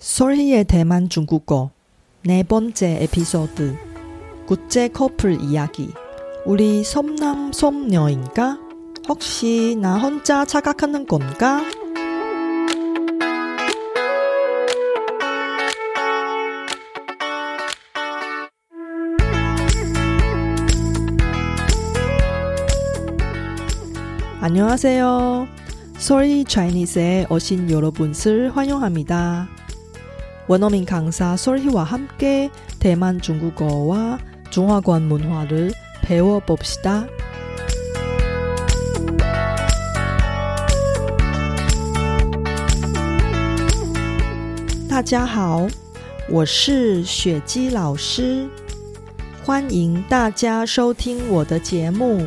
솔희의 대만 중국어 네 번째 에피소드 국제 커플 이야기 우리 섬남 섬녀인가? 혹시 나 혼자 착각하는 건가? 안녕하세요. 솔희 차이니스에 오신 여러분을 환영합니다. 원어민 강사 솔희와 함께 대만 중국어와 중화권 문화를 배워봅시다. 大家好，我是雪姬老师，欢迎大家收听我的节目。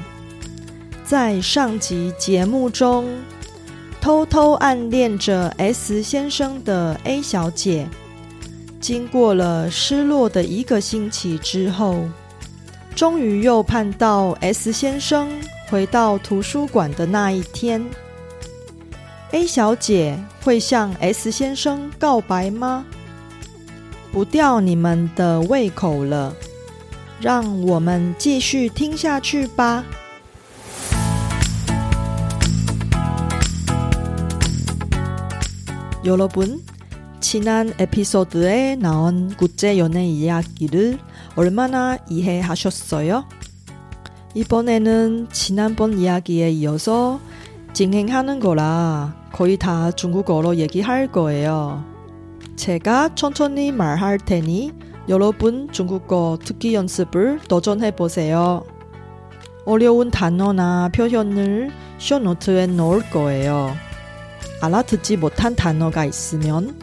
在上集节目中，偷偷暗恋着 S 先生的 A 小姐， 经过了失落的一个星期之后，终于又盼到 S 先生回到图书馆的那一天。A 小姐会向 S 先生告白吗？不吊你们的胃口了，让我们继续听下去吧。有了本。 지난 에피소드에 나온 국제 연애 이야기를 얼마나 이해하셨어요 이번에는 지난번 이야기에 이어서 진행하는 거라 거의 다 중국어로 얘기할 거예요 제가 천천히 말할 테니 여러분 중국어 듣기 연습을 도전해 보세요 어려운 단어나 표현을 쇼노트에 넣을 거예요. 알아듣지 못한 단어가 있으면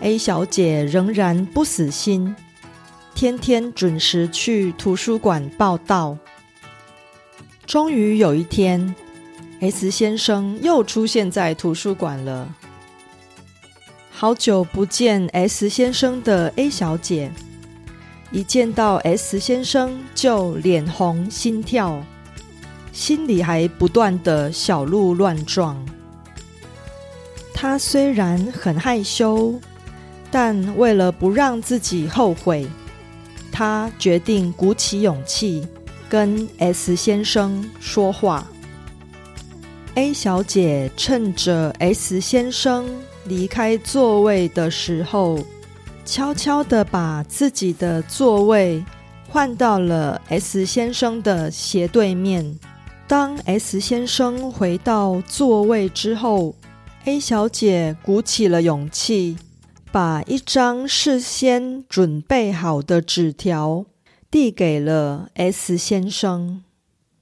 ，A 小姐仍然不死心，天天准时去图书馆报道。终于有一天，S 先生又出现在图书馆了。好久不见 S 先生的 A 小姐，一见到 S 先生就脸红心跳，心里还不断的小鹿乱撞。她虽然很害羞。但为了不让自己后悔，他决定鼓起勇气跟 S 先生说话。A 小姐趁着 S 先生离开座位的时候，悄悄的把自己的座位换到了 S 先生的斜对面。当 S 先生回到座位之后，A 小姐鼓起了勇气。把一张事先准备好的纸条递给了 S 先生。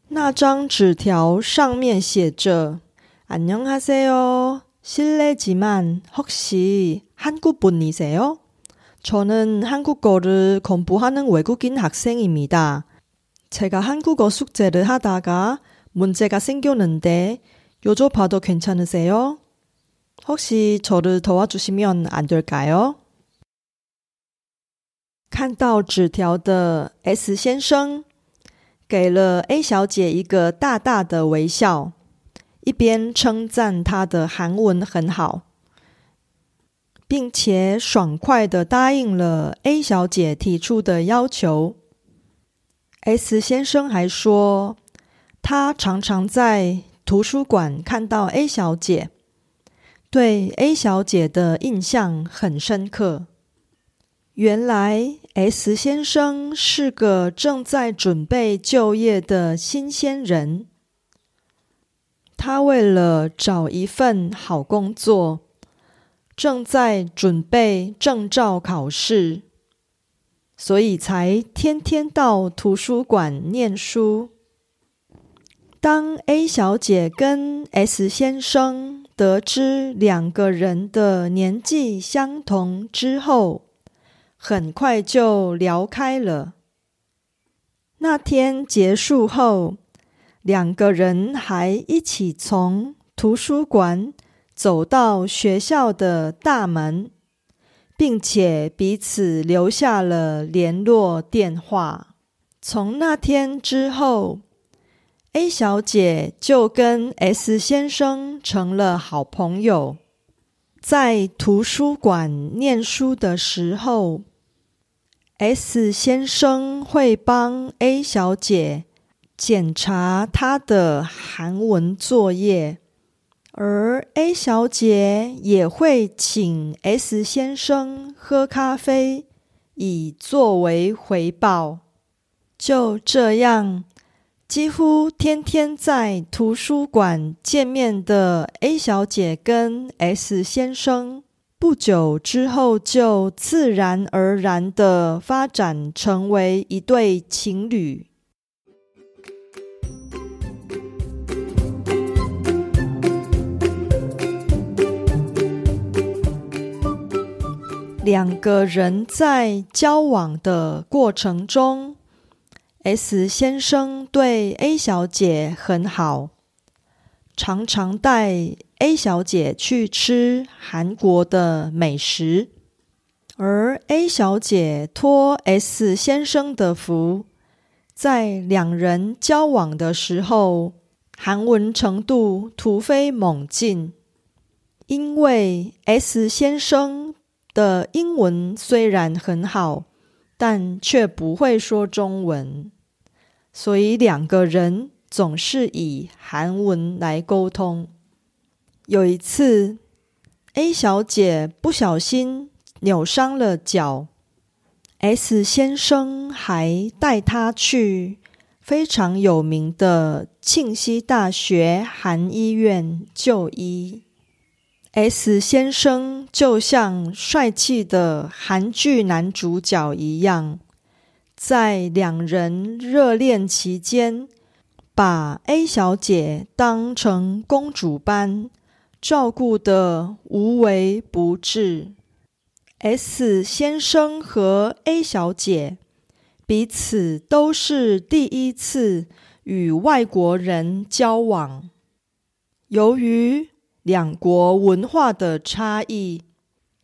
那张纸条上面写着：“안녕하세요실례지만혹시한국분이세요저는한국어를공부하는외국인학생입니다제가한국어숙제를하다가문제가생겼는데요조봐도괜찮으세요 혹시저를도와주시면안될까요看到纸条的 S 先生给了 A 小姐一个大大的微笑，一边称赞她的韩文很好，并且爽快的答应了 A 小姐提出的要求。S 先生还说，他常常在图书馆看到 A 小姐， 对 A 小姐的印象很深刻。原来 S 先生是个正在准备就业的新鲜人，他为了找一份好工作，正在准备证照考试，所以才天天到图书馆念书。当 A 小姐跟 S 先生得知两个人的年纪相同之后，很快就聊开了。那天结束后，两个人还一起从图书馆走到学校的大门，并且彼此留下了联络电话。从那天之后，A 小姐就跟 S 先生成了好朋友。在图书馆念书的时候。S 先生会帮 A 小姐检查她的韩文作业，而 A 小姐也会请 S 先生喝咖啡，以作为回报。就这样，几乎天天在图书馆见面的 A 小姐跟 S 先生。不久之后，就自然而然的发展成为一对情侣。两个人在交往的过程中，S 先生对 A 小姐很好，常常带。A 小姐去吃韩国的美食，而 A 小姐托 S 先生的福，在两人交往的时候，韩文程度突飞猛进。因为 S 先生的英文虽然很好，但却不会说中文，所以两个人总是以韩文来沟通。有一次，A 小姐不小心扭伤了脚，S 先生还带她去非常有名的庆熙大学韩医院就医。S 先生就像帅气的韩剧男主角一样，在两人热恋期间，把 A 小姐当成公主般。照顾的无微不至。S 先生和 A 小姐彼此都是第一次与外国人交往。由于两国文化的差异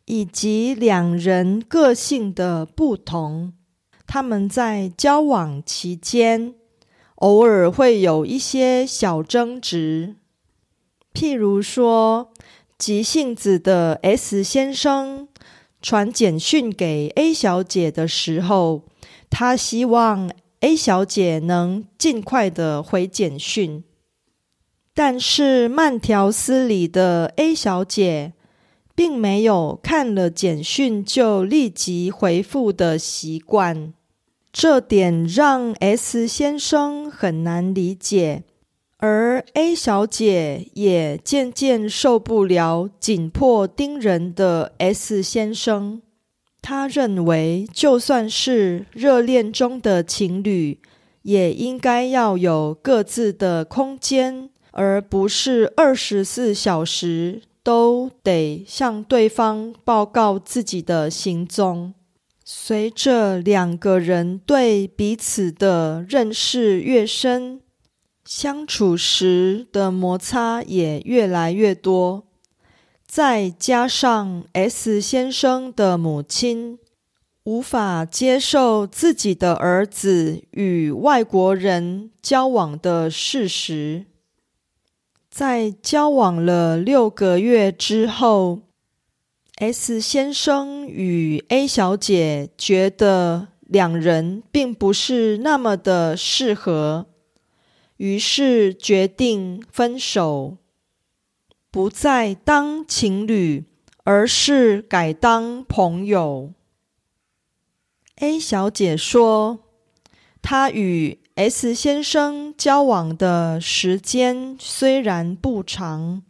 以及两人个性的不同，他们在交往期间偶尔会有一些小争执。譬如说，急性子的 S 先生传简讯给 A 小姐的时候，他希望 A 小姐能尽快的回简讯。但是慢条斯理的 A 小姐，并没有看了简讯就立即回复的习惯，这点让 S 先生很难理解。而 A 小姐也渐渐受不了紧迫盯人的 S 先生。她认为，就算是热恋中的情侣，也应该要有各自的空间，而不是二十四小时都得向对方报告自己的行踪。随着两个人对彼此的认识越深，相处时的摩擦也越来越多，再加上 S 先生的母亲无法接受自己的儿子与外国人交往的事实，在交往了六个月之后，S 先生与 A 小姐觉得两人并不是那么的适合。于是决定分手，不再当情侣，而是改当朋友。A 小姐说，她与 S 先生交往的时间虽然不长，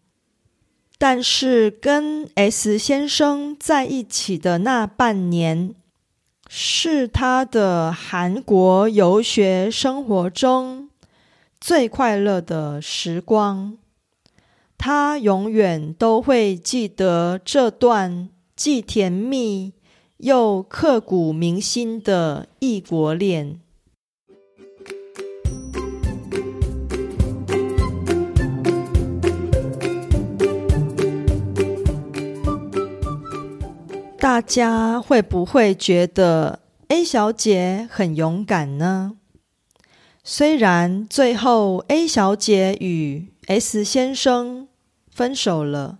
但是跟 S 先生在一起的那半年，是她的韩国游学生活中。最快乐的时光，他永远都会记得这段既甜蜜又刻骨铭心的异国恋。大家会不会觉得 A 小姐很勇敢呢？虽然最后 A 小姐与 S 先生分手了，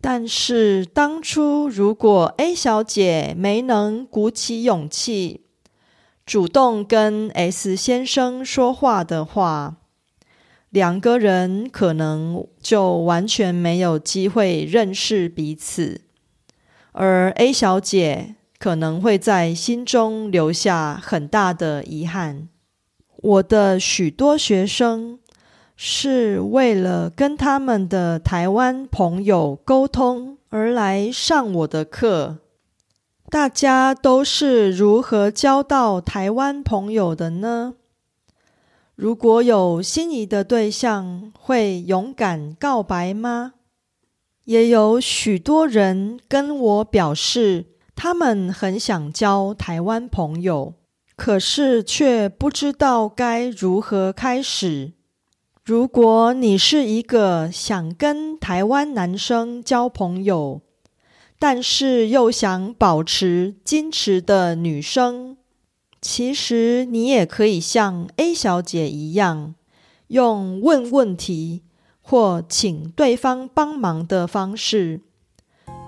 但是当初如果 A 小姐没能鼓起勇气主动跟 S 先生说话的话，两个人可能就完全没有机会认识彼此。而 A 小姐可能会在心中留下很大的遗憾。我的许多学生是为了跟他们的台湾朋友沟通而来上我的课。大家都是如何交到台湾朋友的呢？如果有心仪的对象，会勇敢告白吗？也有许多人跟我表示，他们很想交台湾朋友，可是却不知道该如何开始。如果你是一个想跟台湾男生交朋友，但是又想保持矜持的女生，其实你也可以像 A 小姐一样，用问问题。或请对方帮忙的方式，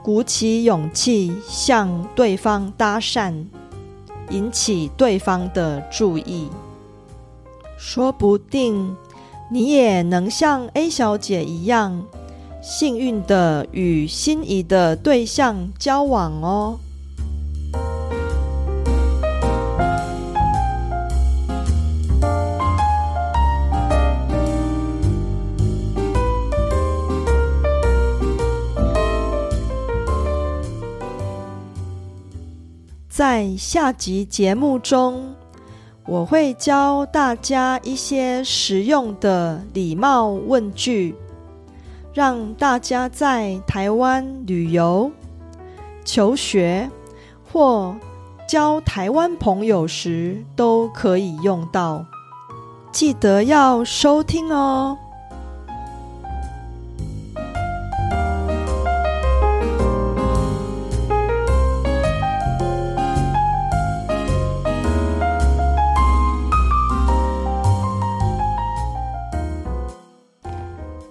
鼓起勇气向对方搭讪，引起对方的注意，说不定你也能像 A 小姐一样，幸运的与心仪的对象交往哦。在下集节目中，我会教大家一些实用的礼貌问句，让大家在台湾旅游、求學或交台湾朋友时都可以用到。记得要收听哦！